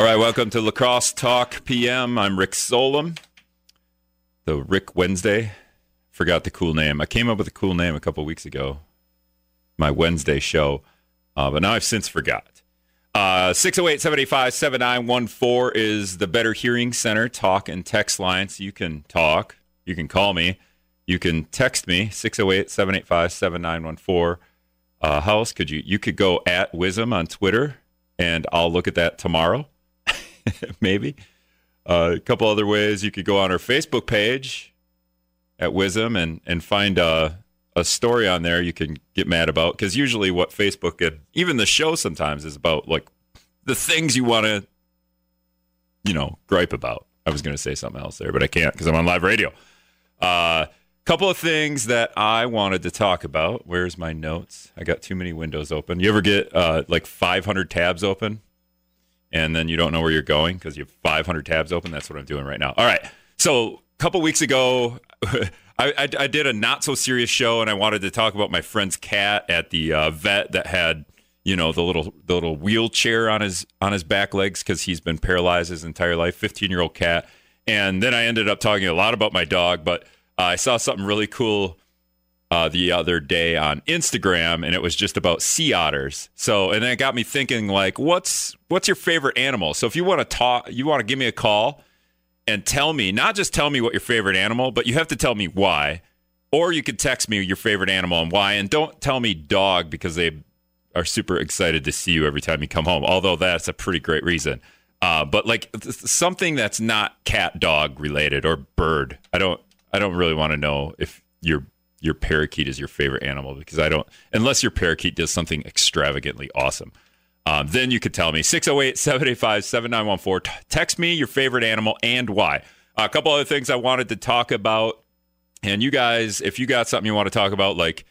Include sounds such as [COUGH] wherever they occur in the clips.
All right, welcome to La Crosse Talk PM. I'm Rick Solem. The Rick Wednesday. Forgot the cool name. I came up with a cool name a couple weeks ago. My Wednesday show, uh, but now I've since forgot. Uh, 608 785 7914 is the Better Hearing Center talk and text line. So you can talk, you can call me, you can text me 608 785 7914. Uh, how else could you? You could go at WIZM on Twitter, and I'll look at that tomorrow. [LAUGHS] maybe. Uh, a couple other ways you could go on our Facebook page at WIZM and and find a, a story on there you can get mad about because usually what Facebook and even the show sometimes is about like the things you want to you know gripe about. I was going to say something else there, but I can't because I'm on live radio. A uh, couple of things that I wanted to talk about. Where's my notes? I got too many windows open. You ever get uh, like 500 tabs open? And then you don't know where you're going because you have 500 tabs open. That's what I'm doing right now. All right. So a couple weeks ago, [LAUGHS] I, I, I, did a not so serious show, and I wanted to talk about my friend's cat at the uh, vet that had you know the little the little wheelchair on his on his back legs because he's been paralyzed his entire life. 15 year old cat. And then I ended up talking a lot about my dog, but uh, I saw something really cool uh, the other day on Instagram, and it was just about sea otters. So, and then it got me thinking, like, what's what's your favorite animal? So, if you want to talk, you want to give me a call and tell me, not just tell me what your favorite animal, but you have to tell me why. Or you could text me your favorite animal and why, and don't tell me dog because they are super excited to see you every time you come home. Although that's a pretty great reason. Uh, but like something that's not cat dog related or bird. I don't I don't really want to know if you're your parakeet is your favorite animal because I don't, unless your parakeet does something extravagantly awesome. Um, then you could tell me 608 785 7914. Text me your favorite animal and why. a couple other things I wanted to talk about. And you guys, if you got something you want to talk about, like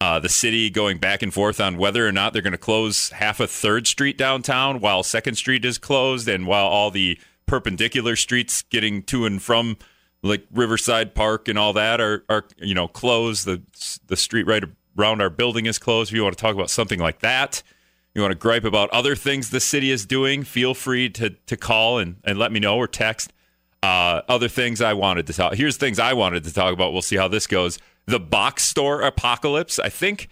uh, the city going back and forth on whether or not they're going to close half of Third Street downtown while Second Street is closed, and while all the perpendicular streets getting to and from like Riverside Park and all that are are you know closed. The the street right around our building is closed. If you want to talk about something like that, you want to gripe about other things the city is doing, feel free to to call and, and let me know or text. Uh, other things I wanted to talk. Here's things I wanted to talk about. We'll see how this goes. The box store apocalypse. I think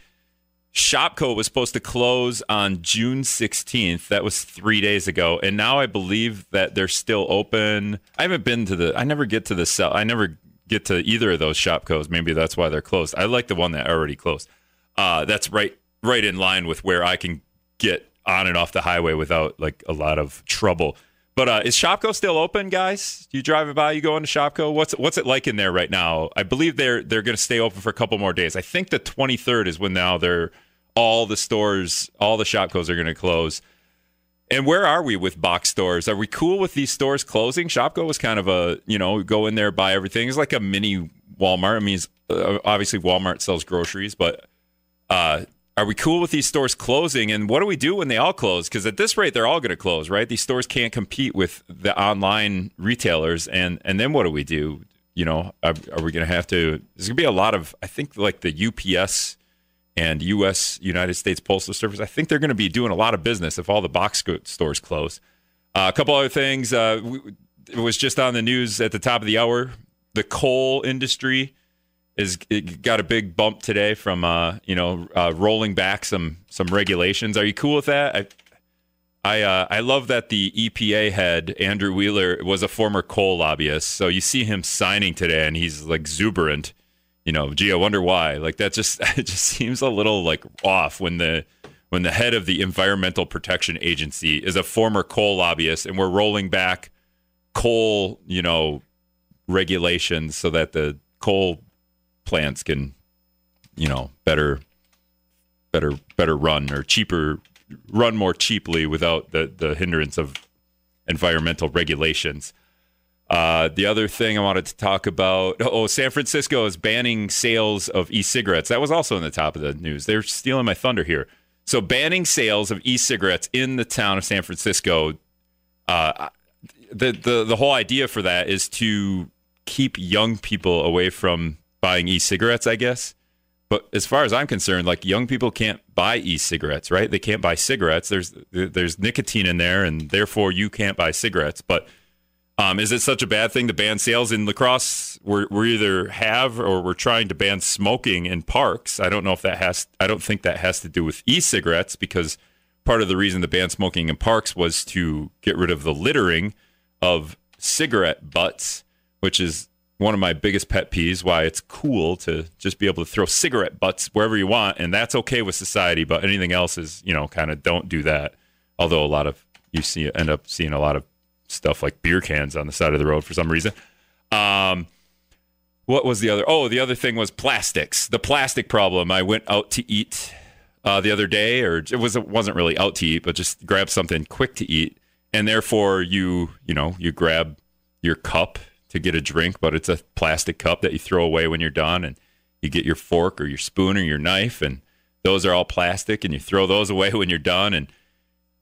Shopko was supposed to close on June 16th. That was three days ago. And now I believe that they're still open. I haven't been to the, I never get to the cell. I never get to either of those Shopkos. Maybe that's why they're closed. I like the one that already closed. Uh, that's right, right in line with where I can get on and off the highway without like a lot of trouble. But uh, is Shopko still open, guys? You driving by, you go into Shopko. What's what's it like in there right now? I believe they're they're going to stay open for a couple more days. I think the 23rd is when now they're all the stores, all the Shopkos are going to close. And where are we with box stores? Are we cool with these stores closing? Shopko was kind of a, you know, go in there, buy everything. It's like a mini Walmart. I mean, uh, obviously Walmart sells groceries, but uh, are we cool with these stores closing? And what do we do when they all close? Because at this rate, they're all going to close, right? These stores can't compete with the online retailers. And and then what do we do? You know, are, are we going to have to? There's going to be a lot of, I think, like the UPS and U.S. United States Postal Service. I think they're going to be doing a lot of business if all the box stores close. Uh, a couple other things. Uh, it was just on the news at the top of the hour. The coal industry is got a big bump today from uh, you know uh, rolling back some some regulations. Are you cool with that? I I, uh, I love that the EPA head Andrew Wheeler was a former coal lobbyist. So you see him signing today, and he's like exuberant you know, gee, I wonder why. Like that just [LAUGHS] it just seems a little like off when the when the head of the Environmental Protection Agency is a former coal lobbyist, and we're rolling back coal, you know, regulations so that the coal plants can, you know, better, better, better run or cheaper, run more cheaply without the the hindrance of environmental regulations. Uh, the other thing I wanted to talk about oh, San Francisco is banning sales of e cigarettes. That was also in the top of the news. They're stealing my thunder here. So, banning sales of e cigarettes in the town of San Francisco. Uh, the, the, the whole idea for that is to keep young people away from buying e cigarettes, I guess. But as far as I'm concerned, like young people can't buy e-cigarettes, right? They can't buy cigarettes. There's there's nicotine in there, and therefore you can't buy cigarettes. But um, is it such a bad thing to ban sales in La Crosse? We're, we either have or we're trying to ban smoking in parks. I don't know if that has. I don't think that has to do with e-cigarettes because part of the reason to ban smoking in parks was to get rid of the littering of cigarette butts, which is one of my biggest pet peeves. Why it's cool to just be able to throw cigarette butts wherever you want, and that's okay with society. But anything else is, you know, kind of don't do that. Although a lot of you see end up seeing a lot of stuff like beer cans on the side of the road for some reason. Um, what was the other? Oh, the other thing was plastics. The plastic problem. I went out to eat uh, the other day, or it was it wasn't really out to eat, but just grab something quick to eat, and therefore you you know you grab your cup to get a drink, but it's a plastic cup that you throw away when you're done, and you get your fork or your spoon or your knife, and those are all plastic, and you throw those away [LAUGHS] when you're done, and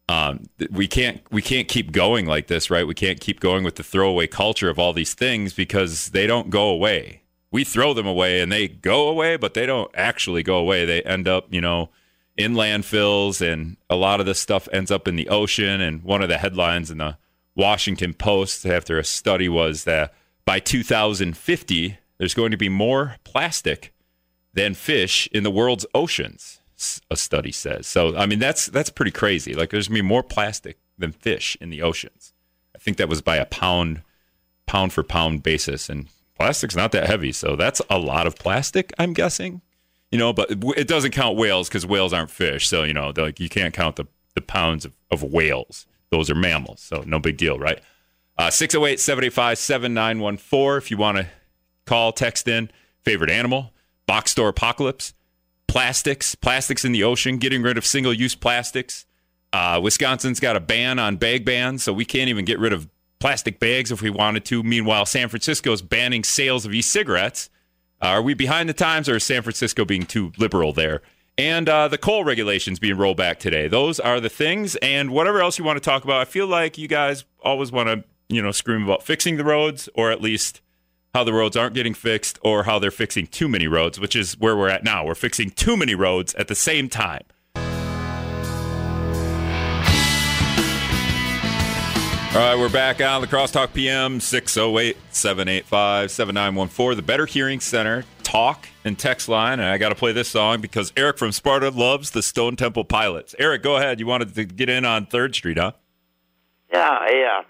um, we can't we can't keep going like this, right? We can't keep going with the throwaway culture of all these things because they don't go away. We throw them away and they go away, but they don't actually go away. They end up, you know, in landfills, and a lot of this stuff ends up in the ocean. And one of the headlines in the Washington Post after a study was that by 2050, there's going to be more plastic than fish in the world's oceans a study says. So I mean that's that's pretty crazy. Like there's gonna be more plastic than fish in the oceans. I think that was by a pound pound for pound basis, and plastic's not that heavy, so that's a lot of plastic. I'm guessing, you know, but it doesn't count whales because whales aren't fish. So you know, like you can't count the the pounds of, of whales. Those are mammals, so no big deal, right? Uh, 608 785 7914 if you want to call, text in. Favorite animal, box store apocalypse plastics, plastics in the ocean, getting rid of single use plastics. Uh, Wisconsin's got a ban on bag bans, so we can't even get rid of plastic bags if we wanted to. Meanwhile, San Francisco is banning sales of e cigarettes. Uh, are we behind the times, or is San Francisco being too liberal there? And uh, the coal regulations being rolled back today. Those are the things. And whatever else you want to talk about, I feel like you guys always want to, you know, scream about fixing the roads or at least how the roads aren't getting fixed or how they're fixing too many roads, which is where we're at now. We're fixing too many roads at the same time. All right, we're back on the Crosstalk PM 608 785 7914, the Better Hearing Center talk and text line. And I got to play this song because Eric from Sparta loves the Stone Temple Pilots. Eric, go ahead. You wanted to get in on 3rd Street, huh? Yeah, yeah.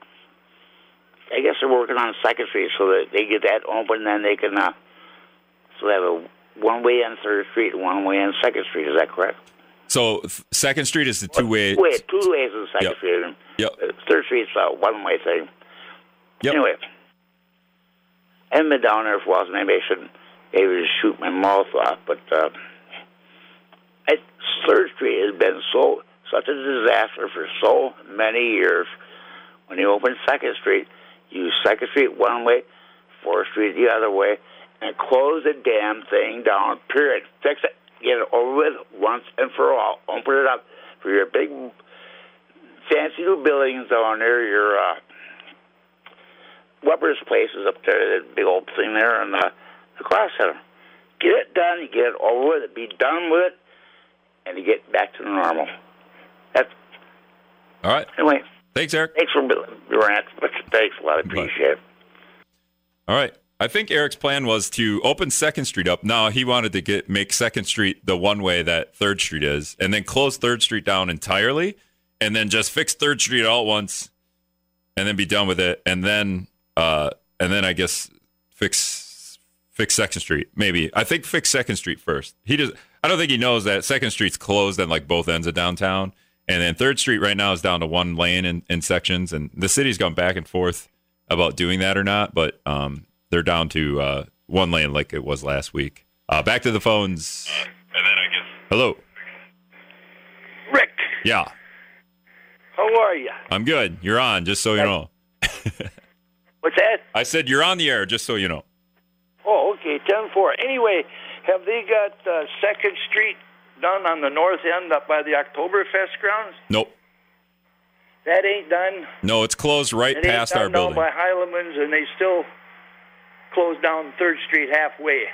I guess they're working on Second Street so that they get that open, then they can. Uh, so they have a one way on Third Street and one way on Second Street. Is that correct? So Second Street is the two way. Wait, two ways on Second yep. Street. Yep. Third Street's a one way thing. Yep. Anyway, I haven't been down there for a while, so maybe I should maybe just shoot my mouth off. But uh, I, Third Street has been so such a disaster for so many years. When you open Second Street, use Second Street one way, Fourth Street the other way, and close the damn thing down. Period. Fix it. Get it over with once and for all. Open it up for your big, fancy new buildings down there. Your uh, Weber's place is up there, that big old thing there, and the, the cross center. Get it done. You get it over with. It. Be done with it, and you get back to normal. That's all right. Anyway. Thanks, Eric. Thanks for answer. Thanks a lot. I appreciate it. All right. I think Eric's plan was to open Second Street up. No, he wanted to get make Second Street the one way that Third Street is, and then close Third Street down entirely, and then just fix Third Street all at once, and then be done with it, and then uh, and then I guess fix fix Second Street. Maybe I think fix Second Street first. He does. I don't think he knows that Second Street's closed on like both ends of downtown, and then Third Street right now is down to one lane in, in sections, and the city's gone back and forth about doing that or not, but um, they're down to uh, one lane like it was last week. Uh, back to the phones. Uh, and then I guess. Hello. Rick. Yeah. How are you? I'm good. You're on, just so you know. [LAUGHS] What's that? I said you're on the air, just so you know. Oh, okay. 10 4. Anyway, have they got uh, Second Street done on the north end up by the Oktoberfest grounds? Nope. That ain't done. No, it's closed right it past our building. By Heileman's, and they still closed down Third Street halfway.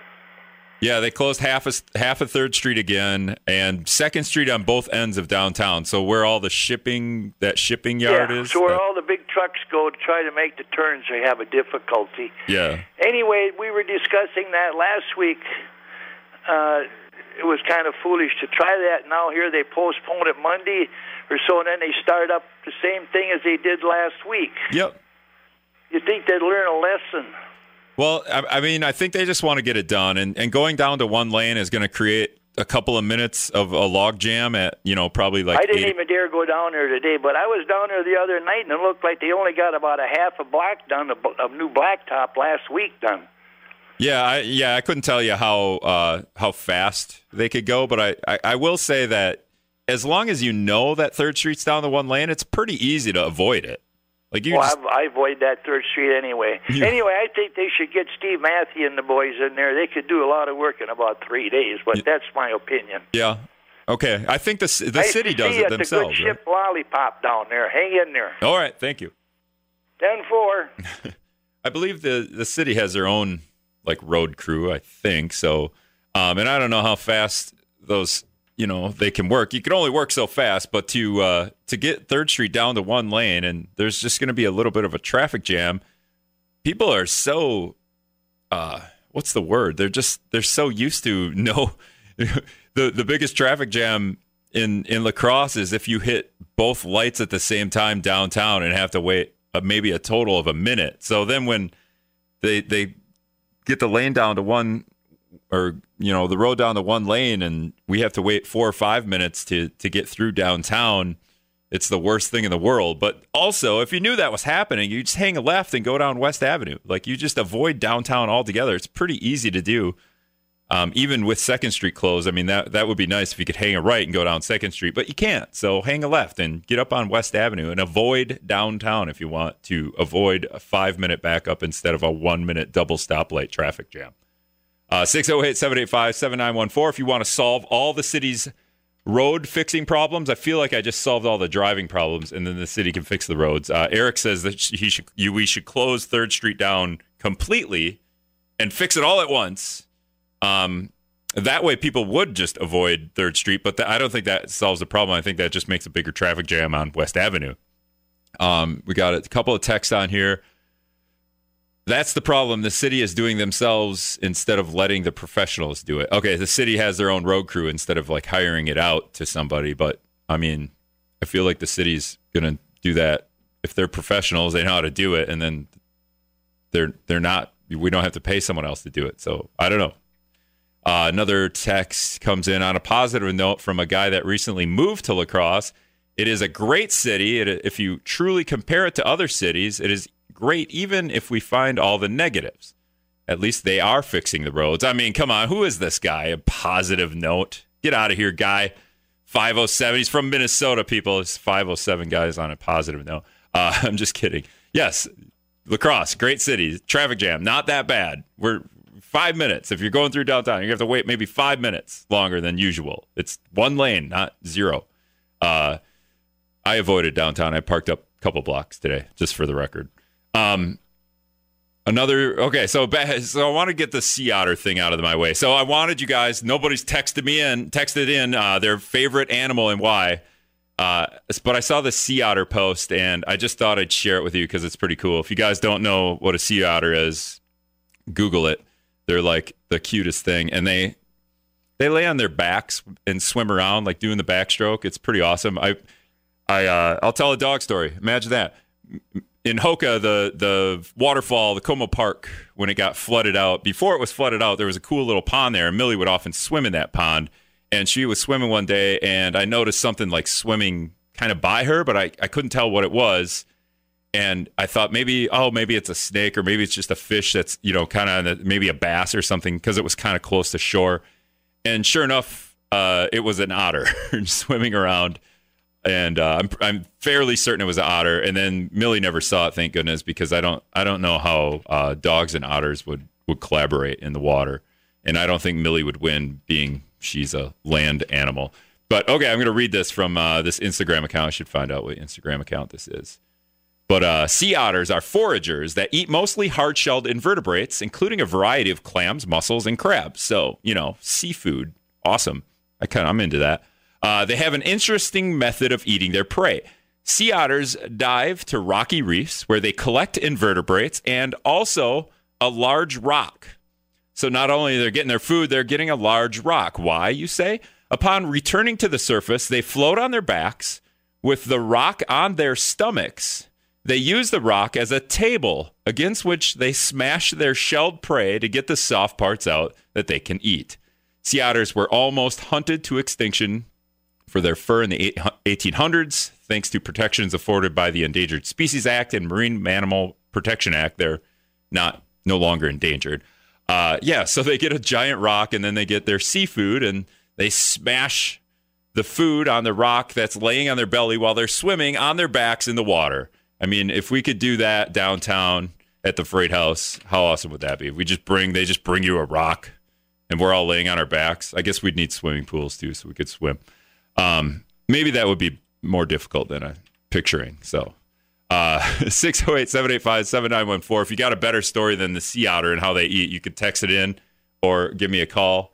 Yeah, they closed half of half of Third Street again, and Second Street on both ends of downtown. So where all the shipping that shipping yard yeah, is. so where that- all the big trucks go to try to make the turns, they have a difficulty. yeah. Anyway, we were discussing that last week. Uh, it was kind of foolish to try that. Now here they postpone it Monday or so, and then they start up the same thing as they did last week. Yep. You think they'd learn a lesson? Well, I, I mean, I think they just want to get it done, and, and going down to one lane is going to create a couple of minutes of a log jam at you know probably like I didn't eight- even dare go down there today, but I was down there the other night, and it looked like they only got about a half a block done, a, bl- a new blacktop last week done. Yeah, I, yeah, I couldn't tell you how uh, how fast they could go, but I, I, I will say that as long as you know that Third Street's down the one lane, it's pretty easy to avoid it. Like you Well, just, I, I avoid that Third Street anyway. [LAUGHS] You- Anyway, I think they should get Steve Matthew and the boys in there. They could do a lot of work in about three days, but that's my opinion. yeah, okay. I think the the I city does see it at the themselves. Good right? Ship Lollipop down there. Hang in there. All right, thank you. Ten four. [LAUGHS] I believe the the city has their own like road crew. I think so, um, and I don't know how fast those you know they can work. You can only work so fast, but to uh, to get Third Street down to one lane, and there's just going to be a little bit of a traffic jam. People are so uh, what's the word? They're just they're so used to no. [LAUGHS] the the biggest traffic jam in in La Crosse is if you hit both lights at the same time downtown and have to wait uh, maybe a total of a minute. So then when they they get the lane down to one or you know the road down to one lane and we have to wait 4 or 5 minutes to to get through downtown it's the worst thing in the world. But also if you knew that was happening you just hang left and go down west avenue. Like you just avoid downtown altogether. It's pretty easy to do um, even with second street closed i mean that that would be nice if you could hang a right and go down second street but you can't so hang a left and get up on west avenue and avoid downtown if you want to avoid a five minute backup instead of a one minute double stoplight traffic jam uh, 608 785 7914. If you want to solve all the city's road fixing problems, I feel like I just solved all the driving problems and then the city can fix the roads. Uh, Eric says that he should, you, we should close 3rd Street down completely and fix it all at once. Um, that way people would just avoid 3rd Street, but th- I don't think that solves the problem. I think that just makes a bigger traffic jam on West Avenue. Um, we got a couple of texts on here. That's the problem. The city is doing themselves instead of letting the professionals do it. Okay, the city has their own road crew instead of like hiring it out to somebody. But I mean, I feel like the city's gonna do that if they're professionals. They know how to do it, and then they're they're not. We don't have to pay someone else to do it. So I don't know. Uh, another text comes in on a positive note from a guy that recently moved to La Crosse. It is a great city. It, if you truly compare it to other cities, it is great, even if we find all the negatives. At least they are fixing the roads. I mean, come on, who is this guy? A positive note. Get out of here, guy. 507. He's from Minnesota, people. It's 507 guys on a positive note. Uh, [LAUGHS] I'm just kidding. Yes, La Crosse, great city. Traffic jam, not that bad. We're five minutes. If you're going through downtown, you have to wait maybe five minutes longer than usual. It's one lane, not zero. Uh, I avoided downtown. I parked up a couple blocks today, just for the record. Um, another okay. So so I want to get the sea otter thing out of my way. So I wanted you guys. Nobody's texted me in, texted in uh, their favorite animal and why. Uh, but I saw the sea otter post and I just thought I'd share it with you because it's pretty cool. If you guys don't know what a sea otter is, Google it. They're like the cutest thing, and they they lay on their backs and swim around like doing the backstroke. It's pretty awesome. I I uh, I'll tell a dog story. Imagine that in Hokah, the the waterfall, the Como Park, when it got flooded out. Before it was flooded out, there was a cool little pond there, and Millie would often swim in that pond. And she was swimming one day, and I noticed something like swimming kind of by her, but I, I couldn't tell what it was. And I thought maybe, oh, maybe it's a snake, or maybe it's just a fish that's you know kind of maybe a bass or something because it was kind of close to shore. And sure enough, uh, it was an otter [LAUGHS] swimming around and uh, I'm I'm fairly certain it was an otter. And then Millie never saw it, thank goodness, because I don't I don't know how uh, dogs and otters would would collaborate in the water, and I don't think Millie would win, being she's a land animal. But okay, I'm going to read this from uh, this Instagram account. I should find out what Instagram account this is. But uh, sea otters are foragers that eat mostly hard shelled invertebrates, including a variety of clams, mussels, and crabs. So, you know, seafood. Awesome. I kind of, I'm into that. Uh, they have an interesting method of eating their prey. Sea otters dive to rocky reefs where they collect invertebrates and also a large rock. So not only they're getting their food, they're getting a large rock. Why, you say? Upon returning to the surface, they float on their backs with the rock on their stomachs. They use the rock as a table against which they smash their shelled prey to get the soft parts out that they can eat. Sea otters were almost hunted to extinction for their fur in the 1800s, thanks to protections afforded by the Endangered Species Act and Marine Mammal Protection Act. They're not no longer endangered. Uh, yeah, so they get a giant rock and then they get their seafood and they smash the food on the rock that's laying on their belly while they're swimming on their backs in the water. I mean, if we could do that downtown at the freight house, how awesome would that be? If we just bring they just bring you a rock and we're all laying on our backs. I guess we'd need swimming pools too, so we could swim. Um, maybe that would be more difficult than I'm picturing. So, uh, [LAUGHS] 608 785 7914. If you got a better story than the sea otter and how they eat, you could text it in or give me a call.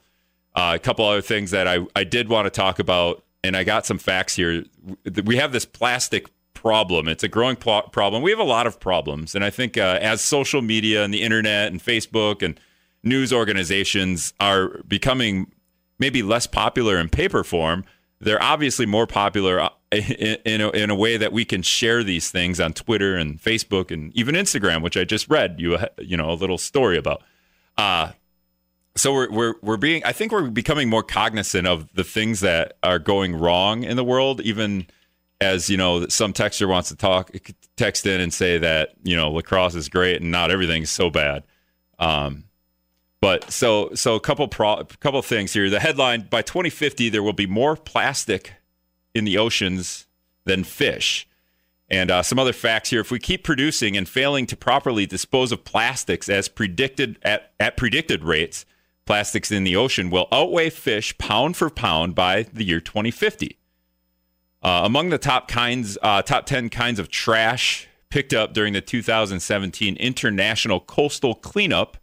Uh, a couple other things that I, I did want to talk about, and I got some facts here. We have this plastic problem. It's a growing pl- problem. We have a lot of problems. And I think uh, as social media and the internet and Facebook and news organizations are becoming maybe less popular in paper form, they're obviously more popular uh, in, in, a, in a way that we can share these things on Twitter and Facebook and even Instagram, which I just read you you know a little story about. Uh, so we're we're we're being I think we're becoming more cognizant of the things that are going wrong in the world, even as you know some texter wants to talk text in and say that you know La Crosse is great and not everything's so bad. Um, but so so a couple pro, couple things here. The headline: By 2050, there will be more plastic in the oceans than fish. And uh, some other facts here: If we keep producing and failing to properly dispose of plastics as predicted at, at predicted rates, plastics in the ocean will outweigh fish pound for pound by the year 2050. Uh, among the top kinds, uh, top 10 kinds of trash picked up during the 2017 International Coastal Cleanup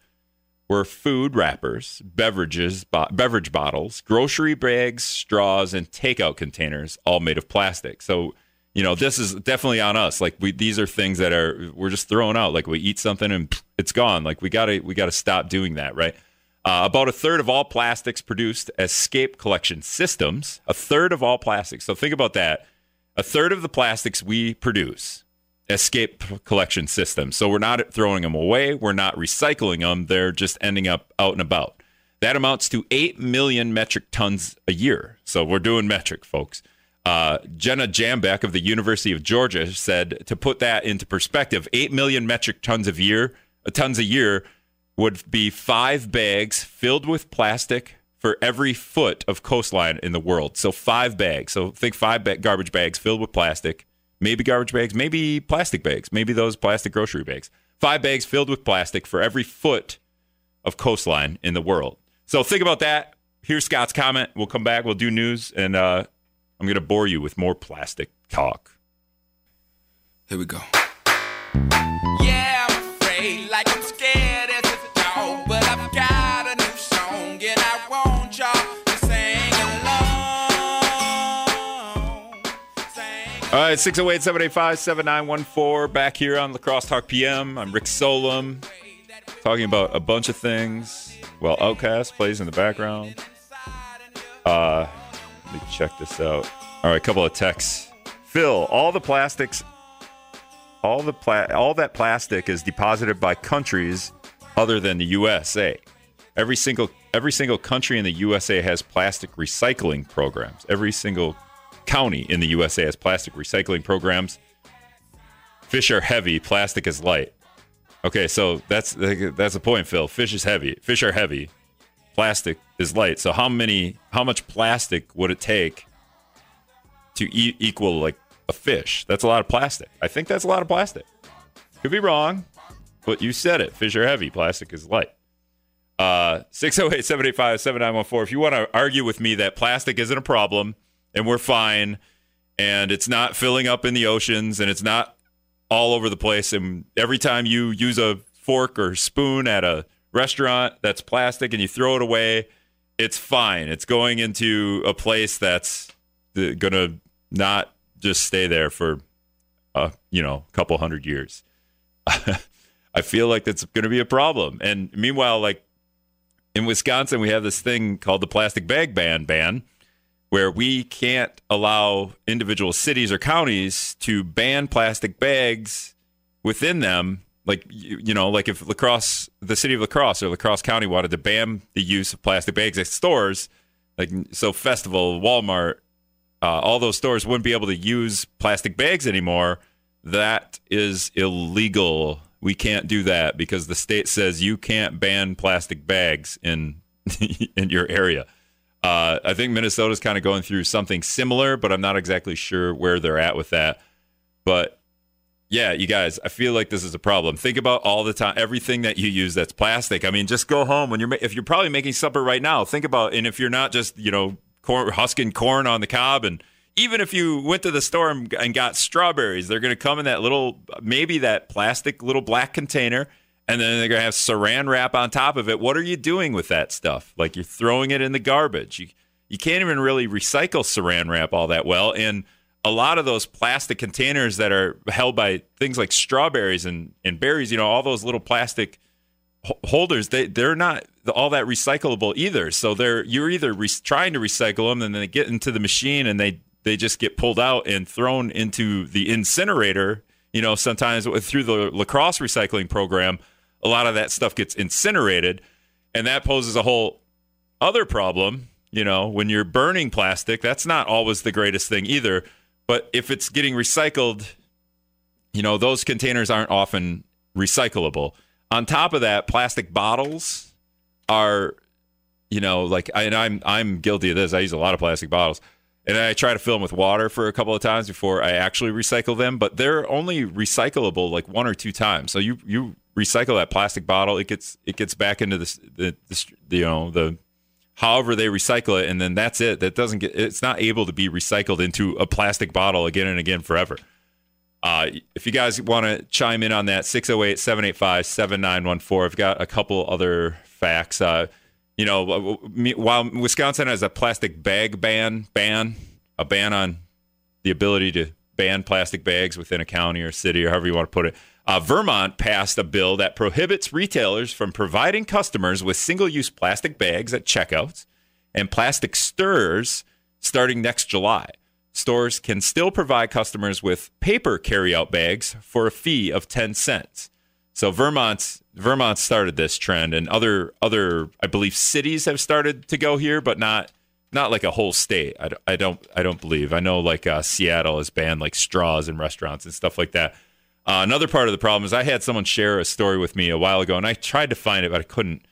were food wrappers, beverages, bo- beverage bottles, grocery bags, straws, and takeout containers, all made of plastic. So, you know, this is definitely on us. Like we, these are things that are we're just throwing out. Like we eat something and it's gone. Like we gotta we gotta stop doing that, right? Uh, about a third of all plastics produced escape collection systems. A third of all plastics. So think about that. A third of the plastics we produce escape collection systems. So we're not throwing them away, we're not recycling them, they're just ending up out and about. That amounts to 8 million metric tons a year. So we're doing metric, folks. Uh, Jenna Jambeck of the University of Georgia said to put that into perspective, 8 million metric tons of year, tons a year would be five bags filled with plastic for every foot of coastline in the world. So five bags. So think five ba- garbage bags filled with plastic maybe garbage bags, maybe plastic bags, maybe those plastic grocery bags. Five bags filled with plastic for every foot of coastline in the world. So think about that. Here's Scott's comment. We'll come back. We'll do news, and uh, I'm going to bore you with more plastic talk. Here we go. Yeah, All right, 608 785 7914. Back here on La Crosse Talk PM. I'm Rick Solem, talking about a bunch of things. Well, OutKast plays in the background. Uh, let me check this out. All right, a couple of texts. Phil, all the plastics, all the pla- all that plastic is deposited by countries other than the USA. Every single every single country in the USA has plastic recycling programs. Every single county in the USA has plastic recycling programs. Fish are heavy, plastic is light. Okay, so that's that's the point, Phil. Fish is heavy. Fish are heavy. Plastic is light. So how many how much plastic would it take to e- equal like a fish? That's a lot of plastic. I think that's a lot of plastic. Could be wrong, but you said it. Fish are heavy, plastic is light. Uh 608 785 7914. If you want to argue with me that plastic isn't a problem and we're fine and it's not filling up in the oceans and it's not all over the place. And every time you use a fork or spoon at a restaurant that's plastic and you throw it away, it's fine. It's going into a place that's going to not just stay there for a you know couple hundred years. [LAUGHS] I feel like that's going to be a problem. And meanwhile, like in Wisconsin, we have this thing called the plastic bag ban ban, where we can't allow individual cities or counties to ban plastic bags within them. Like you, you know, like if La Crosse, the city of La Crosse or La Crosse County wanted to ban the use of plastic bags at stores, like so, Festival, Walmart, uh, all those stores wouldn't be able to use plastic bags anymore. That is illegal. We can't do that because the state says you can't ban plastic bags in [LAUGHS] in your area. Uh, I think Minnesota's kind of going through something similar, but I'm not exactly sure where they're at with that. But yeah, you guys, I feel like this is a problem. Think about all the time, everything that you use that's plastic. I mean, just go home when you're if you're probably making supper right now. Think about, and if you're not just you know corn, husking corn on the cob, and even if you went to the store and, and got strawberries, they're going to come in that little maybe that plastic little black container. And then they're gonna have saran wrap on top of it. What are you doing with that stuff? Like you're throwing it in the garbage. You you can't even really recycle saran wrap all that well. And a lot of those plastic containers that are held by things like strawberries and, and berries, you know, all those little plastic holders, they, they're not all that recyclable either. So they're you're either re- trying to recycle them and then they get into the machine and they, they just get pulled out and thrown into the incinerator. You know, sometimes through the La Crosse recycling program, a lot of that stuff gets incinerated. And that poses a whole other problem. You know, when you're burning plastic, that's not always the greatest thing either. But if it's getting recycled, you know, those containers aren't often recyclable. On top of that, plastic bottles are, you know, like, and I'm I'm guilty of this. I use a lot of plastic bottles, and I try to fill them with water for a couple of times before I actually recycle them. But they're only recyclable like one or two times. So you you recycle that plastic bottle, it gets it gets back into the the, the you know the however they recycle it and then that's it. That doesn't get it's not able to be recycled into a plastic bottle again and again forever. Uh, if you guys want to chime in on that 608-785-7914 i've got a couple other facts. Uh, you know while wisconsin has a plastic bag ban ban a ban on the ability to ban plastic bags within a county or city or however you want to put it uh, Vermont passed a bill that prohibits retailers from providing customers with single use plastic bags at checkouts and plastic stirrers starting next July. Stores can still provide customers with paper carryout bags for a fee of 10 cents. So Vermont's Vermont started this trend and other other I believe cities have started to go here but not not like a whole state. I, I don't I don't believe. I know like uh, Seattle has banned like straws in restaurants and stuff like that. Uh, another part of the problem is I had someone share a story with me a while ago, and I tried to find it, but I couldn't.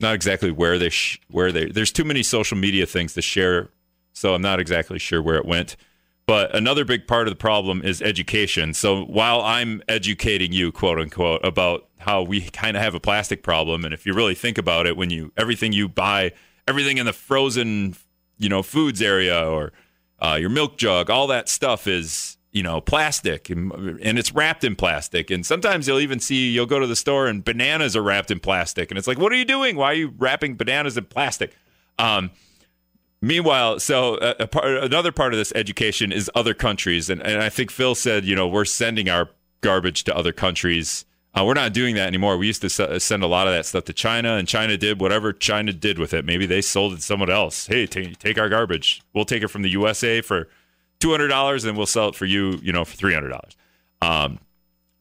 Not exactly where they sh- where they. There's too many social media things to share, so I'm not exactly sure where it went. But another big part of the problem is education. So while I'm educating you, quote unquote, about how we kind of have a plastic problem, and if you really think about it, when you everything you buy, everything in the frozen, you know, foods area or uh, your milk jug, all that stuff is you know, plastic and, and, it's wrapped in plastic. And sometimes you'll even see, you'll go to the store and bananas are wrapped in plastic. And it's like, what are you doing? Why are you wrapping bananas in plastic? Um, meanwhile, so a, a part, another part of this education is other countries. And, and I think Phil said, you know, we're sending our garbage to other countries. Uh, we're not doing that anymore. We used to send a lot of that stuff to China, and China did whatever China did with it. Maybe they sold it to someone else. Hey, t- take our garbage. We'll take it from the USA for two hundred dollars, and we'll sell it for you, you know, for three hundred dollars. Um,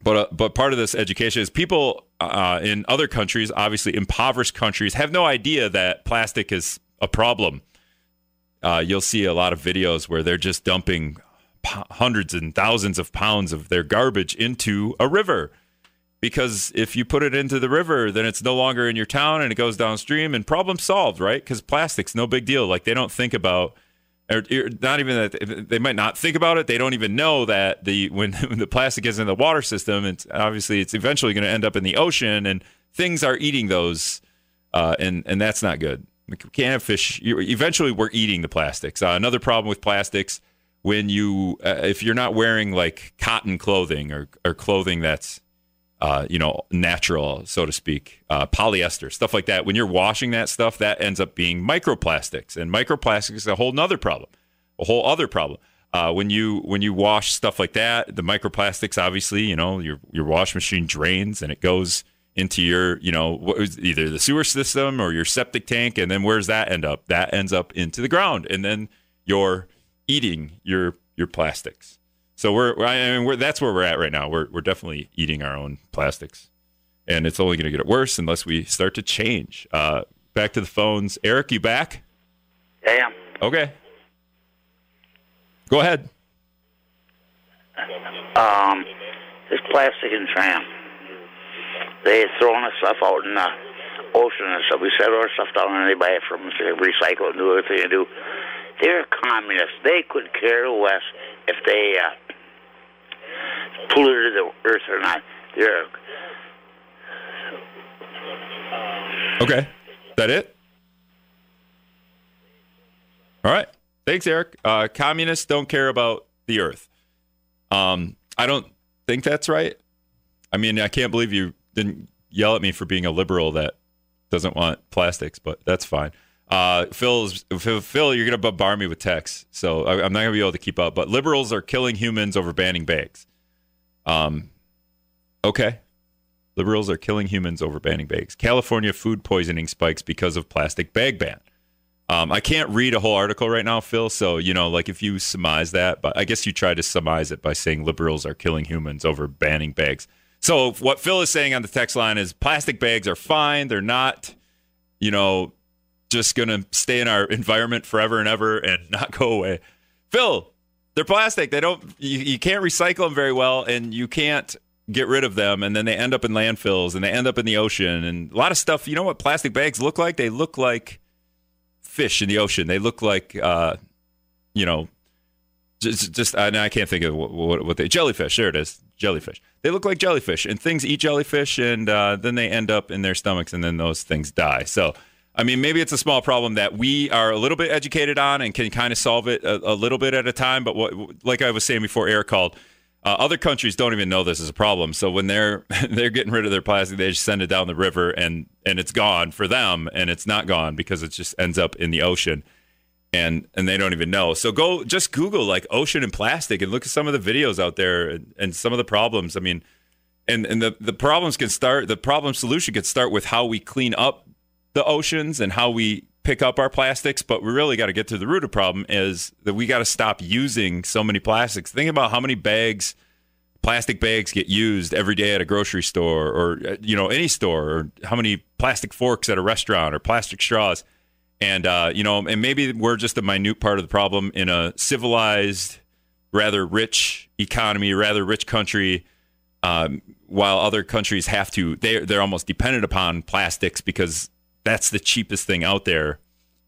but uh, but part of this education is people uh, in other countries, obviously impoverished countries, have no idea that plastic is a problem. Uh, you'll see a lot of videos where they're just dumping p- hundreds and thousands of pounds of their garbage into a river. Because if you put it into the river, then it's no longer in your town and it goes downstream and problem solved, right? Because plastic's no big deal. Like they don't think about or, not even that they might not think about it. They don't even know that the when, [LAUGHS] when the plastic is in the water system, it's obviously it's eventually going to end up in the ocean, and things are eating those, uh, and and that's not good. We can't have fish. Eventually, we're eating the plastics. Uh, another problem with plastics, when you uh, if you're not wearing like cotton clothing or or clothing that's uh, you know natural so to speak uh, polyester stuff like that. When you're washing that stuff that ends up being microplastics and microplastics is a whole nother problem a whole other problem. Uh, when you when you wash stuff like that the microplastics obviously you know your your wash machine drains and it goes into your you know either the sewer system or your septic tank and then where's that end up? That ends up into the ground and then you're eating your your plastics so we're I mean we're that's where we're at right now we're we're definitely eating our own plastics and it's only going to get worse unless we start to change uh back to the phones eric you back Yeah. okay go ahead Um, this plastic and tram. They throwing the stuff out in the ocean and stuff. We set our stuff down and they buy it from us. They recycle and do everything they do. They're communists. They could care less if they uh, polluted the earth or not. They're okay. Is that it? All right. Thanks eric. Uh communists don't care about the earth. Um i don't think that's right. I mean i can't believe you didn't yell at me for being a liberal that doesn't want plastics but that's fine. Uh phil's phil, phil you're gonna bombard me with texts so I, i'm not gonna be able to keep up but liberals are killing humans over banning bags um okay Liberals are killing humans over banning bags. California food poisoning spikes because of plastic bag ban. Um, I can't read a whole article right now, Phil. So you know, like if you surmise that, but I guess you try to surmise it by saying liberals are killing humans over banning bags. So what Phil is saying on the text line is plastic bags are fine. They're not, you know, just gonna stay in our environment forever and ever and [LAUGHS] not go away. Phil, they're plastic. They don't. You, you can't recycle them very well, and you can't get rid of them and then they end up in landfills and they end up in the ocean and a lot of stuff you know what plastic bags look like? They look like fish in the ocean. They look like uh you know just just I, I can't think of what, what, what they jellyfish. There it is. Jellyfish. They look like jellyfish and things eat jellyfish and uh, then they end up in their stomachs and then those things die. So I mean, maybe it's a small problem that we are a little bit educated on and can kind of solve it a, a little bit at a time. But what, like I was saying before, Eric called, uh, other countries don't even know this is a problem. So when they're [LAUGHS] they're getting rid of their plastic, they just send it down the river and and it's gone for them, and it's not gone because it just ends up in the ocean, and and they don't even know. So go just Google like ocean and plastic and look at some of the videos out there and, and some of the problems. I mean, and and the the problems can start. The problem solution can start with how we clean up the oceans and how we pick up our plastics, but we really got to get to the root of the problem is that we got to stop using so many plastics. Think about how many bags, plastic bags get used every day at a grocery store or uh, you know any store, or how many plastic forks at a restaurant or plastic straws, and uh, you know, and maybe we're just a minute part of the problem in a civilized, rather rich economy, rather rich country. Um, while other countries have to, they they're almost dependent upon plastics because that's the cheapest thing out there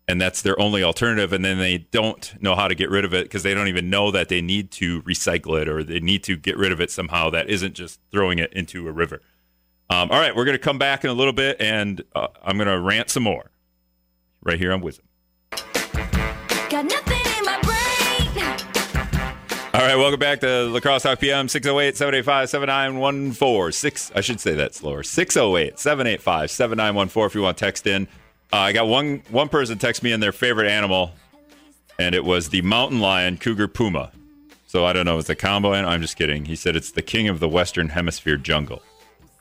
and that's their only alternative and then they don't know how to get rid of it because they don't even know that they need to recycle it or they need to get rid of it somehow that isn't just throwing it into a river. Um, all right we're going to come back in a little bit and uh, i'm going to rant some more. Right here on WIZM. Got nothing right welcome back to La Crosse talk pm 608-785-7914 six i should say that slower 608-785-7914 if you want to text in. Uh, i got one one person text me in their favorite animal and it was the mountain lion cougar puma. So i don't know it's a combo and i'm just kidding. He said it's the king of the western hemisphere jungle.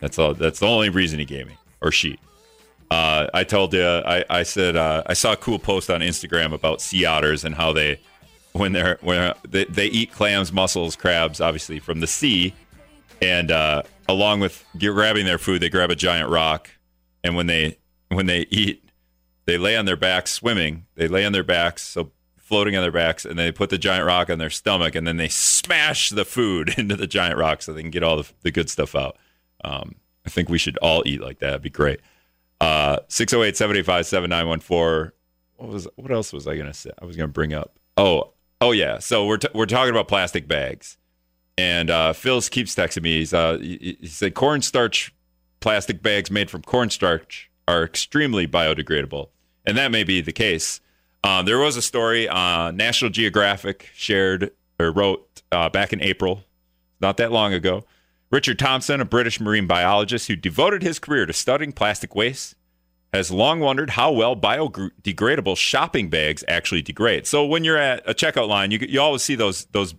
That's all that's the only reason he gave me or she. Uh, i told you i, I said uh, i saw a cool post on instagram about sea otters and how they when they're when they, they eat clams mussels crabs obviously from the sea and uh, along with grabbing their food they grab a giant rock and when they when they eat they lay on their backs swimming. They lay on their backs, so floating on their backs, and they put the giant rock on their stomach, and then they smash the food [LAUGHS] into the giant rock so they can get all the, the good stuff out. Um, I think we should all eat like that. It'd be great. Uh, 608 785 7914. What was what else was I gonna say? I was gonna bring up. Oh, oh yeah. So we're t- we're talking about plastic bags, and uh, Phil keeps texting me. He's uh, he, he said cornstarch plastic bags made from cornstarch are extremely biodegradable, and that may be the case. Uh, there was a story uh, National Geographic shared or wrote uh, back in April, not that long ago. Richard Thompson, a British marine biologist who devoted his career to studying plastic waste, has long wondered how well biodegradable shopping bags actually degrade. So when you're at a checkout line, you you always see those those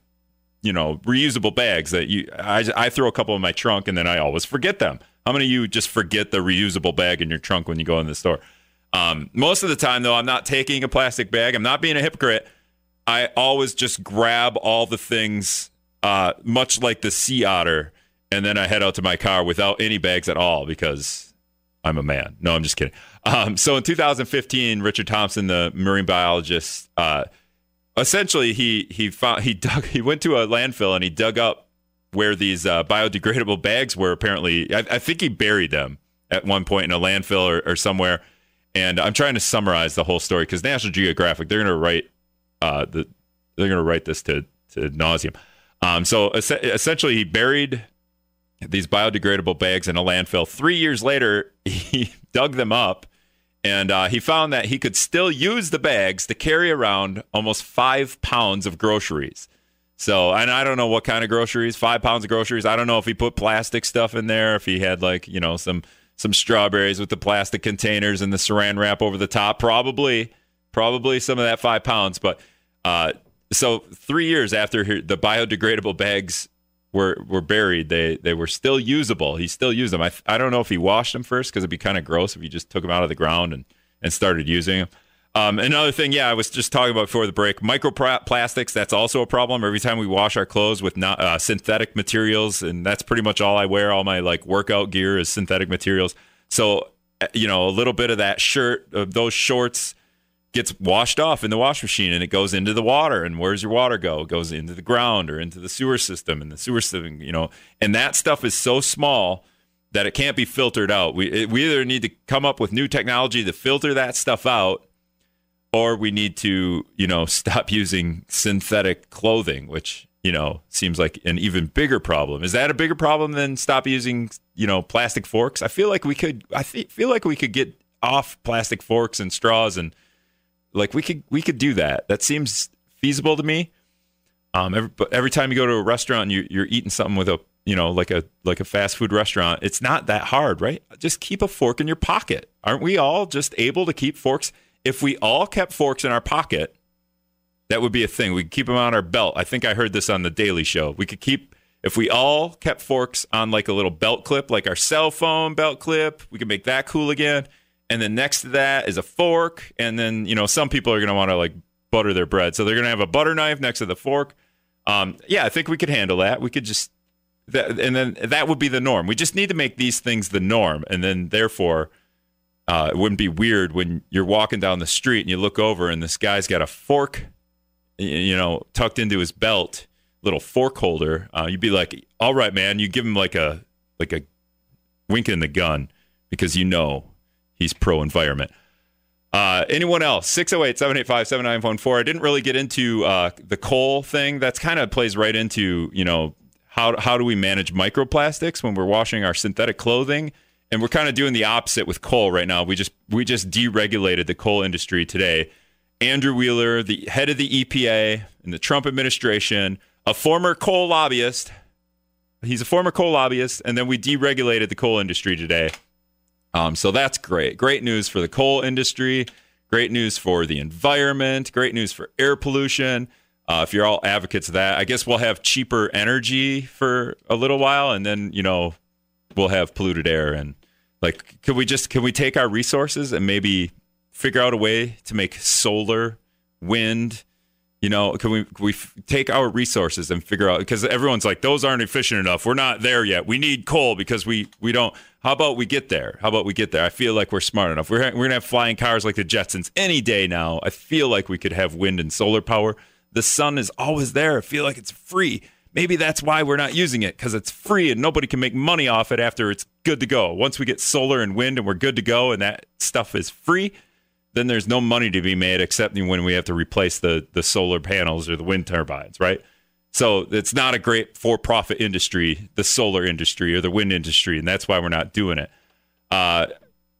you know reusable bags that you I, I throw a couple in my trunk and then I always forget them. How many of you just forget the reusable bag in your trunk when you go in the store? Um, most of the time, though, I'm not taking a plastic bag. I'm not being a hypocrite. I always just grab all the things, uh, much like the sea otter, and then I head out to my car without any bags at all because I'm a man. No, I'm just kidding. Um, so in 2015, Richard Thompson, the marine biologist, uh, essentially he he found he dug he went to a landfill and he dug up where these uh, biodegradable bags were. Apparently, I, I think he buried them at one point in a landfill or, or somewhere. And I'm trying to summarize the whole story because National Geographic they're going to write uh, the they're going to write this to to nauseum. Um, so es- essentially, he buried these biodegradable bags in a landfill. Three years later, [LAUGHS] he dug them up, and uh, he found that he could still use the bags to carry around almost five pounds of groceries. So, and I don't know what kind of groceries, five pounds of groceries. I don't know if he put plastic stuff in there, if he had like, you know, some some strawberries with the plastic containers and the saran wrap over the top. Probably, probably some of that five pounds. But uh, so three years after he- the biodegradable bags were were buried, they they were still usable. He still used them. I I don't know if he washed them first because it'd be kind of gross if he just took them out of the ground and and started using them. Um, another thing, yeah, I was just talking about before the break. Microplastics, that's also a problem. Every time we wash our clothes with not, uh, synthetic materials, and that's pretty much all I wear. All my like workout gear is synthetic materials. So, uh, you know, a little bit of that shirt, of those shorts, gets washed off in the wash machine, and it goes into the water. And where's your water go? It goes into the ground or into the sewer system, and the sewer system, you know, and that stuff is so small that it can't be filtered out. We it, we either need to come up with new technology to filter that stuff out or we need to, you know, [LAUGHS] stop using synthetic clothing, which, you know, seems like an even bigger problem. Is that a bigger problem than stop using, you know, plastic forks? I feel like we could I fe- feel like we could get off plastic forks and straws and like we could we could do that. That seems feasible to me. Um, every, every time you go to a restaurant, and you, you're eating something with a, you know, like a like a fast food restaurant. It's not that hard, right? Just keep a fork in your pocket. Aren't we all just able to keep forks? If we all kept forks in our pocket, that would be a thing. We could keep them on our belt. I think I heard this on the Daily Show. We could keep if we all kept forks on like a little belt clip, like our cell phone belt clip. We could make that cool again. And then next to that is a fork. And then you know some people are going to want to like butter their bread, so they're going to have a butter knife next to the fork. Um, yeah, I think we could handle that. We could just that, and then that would be the norm. We just need to make these things the norm, and then therefore, uh, it wouldn't be weird when you're walking down the street and you look over and this guy's got a fork, you know, tucked into his belt, little fork holder. Uh, you'd be like, "All right, man." You give him like a like a wink in the gun because you know he's pro environment. Uh, anyone else? 608 785 7914. I didn't really get into uh, the coal thing. That's kind of plays right into, you know, how, how do we manage microplastics when we're washing our synthetic clothing? And we're kind of doing the opposite with coal right now. We just we just deregulated the coal industry today. Andrew Wheeler, the head of the EPA in the Trump administration, a former coal lobbyist. He's a former coal lobbyist, and then we deregulated the coal industry today. Um, so that's great. Great news for the coal industry. Great news for the environment. Great news for air pollution. Uh, if you're all advocates of that, I guess we'll have cheaper energy for a little while, and then you know we'll have polluted air. And like, could we just can we take our resources and maybe figure out a way to make solar, wind? You know, can we can we f- take our resources and figure out because everyone's like those aren't efficient enough. We're not there yet. We need coal because we we don't. How about we get there? How about we get there? I feel like we're smart enough. We're we're gonna have flying cars like the Jetsons any day now. I feel like we could have wind and solar power. The sun is always there. I feel like it's free. Maybe that's why we're not using it because it's free and nobody can make money off it after it's good to go. Once we get solar and wind and we're good to go and that stuff is free, then there's no money to be made except when we have to replace the the solar panels or the wind turbines, right? So it's not a great for-profit industry, the solar industry or the wind industry, and that's why we're not doing it. Uh,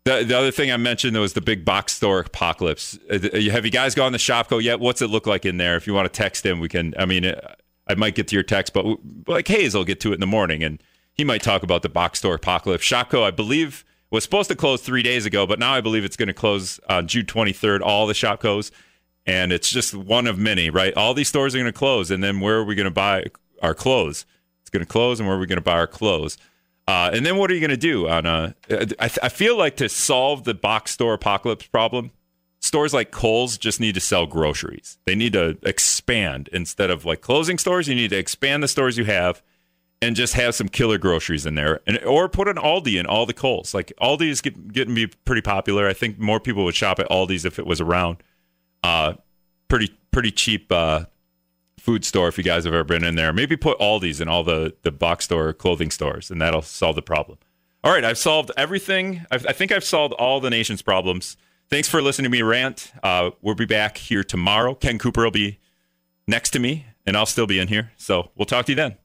the, the other thing I mentioned was the big box store apocalypse. Uh, Have you guys gone to Shopko yet? What's it look like in there? If you want to text him, we can. I mean, uh, I might get to your text, but like Hayes will get to it in the morning, and he might talk about the box store apocalypse. Shopko, I believe, was supposed to close three days ago, but now I believe it's going to close on June 23rd. All the Shopkos, and it's just one of many, right? All these stores are going to close, and then where are we going to buy our clothes? It's going to close, and where are we going to buy our clothes? Uh, and then what are you going to do on a? I, I feel like to solve the box store apocalypse problem, stores like Kohl's just need to sell groceries. They need to expand instead of like closing stores. You need to expand the stores you have and just have some killer groceries in there, and or put an Aldi in all the Kohl's. Like Aldi is get, getting to be pretty popular. I think more people would shop at Aldi's if it was around. Uh, pretty pretty cheap uh, food store if you guys have ever been in there. Maybe put Aldi's in all the the box store clothing stores, and that'll solve the problem. All right, I've solved everything. I've, I think I've solved all the nation's problems. Thanks for listening to me rant. Uh, we'll be back here tomorrow. Ken Cooper will be next to me, and I'll still be in here. So we'll talk to you then.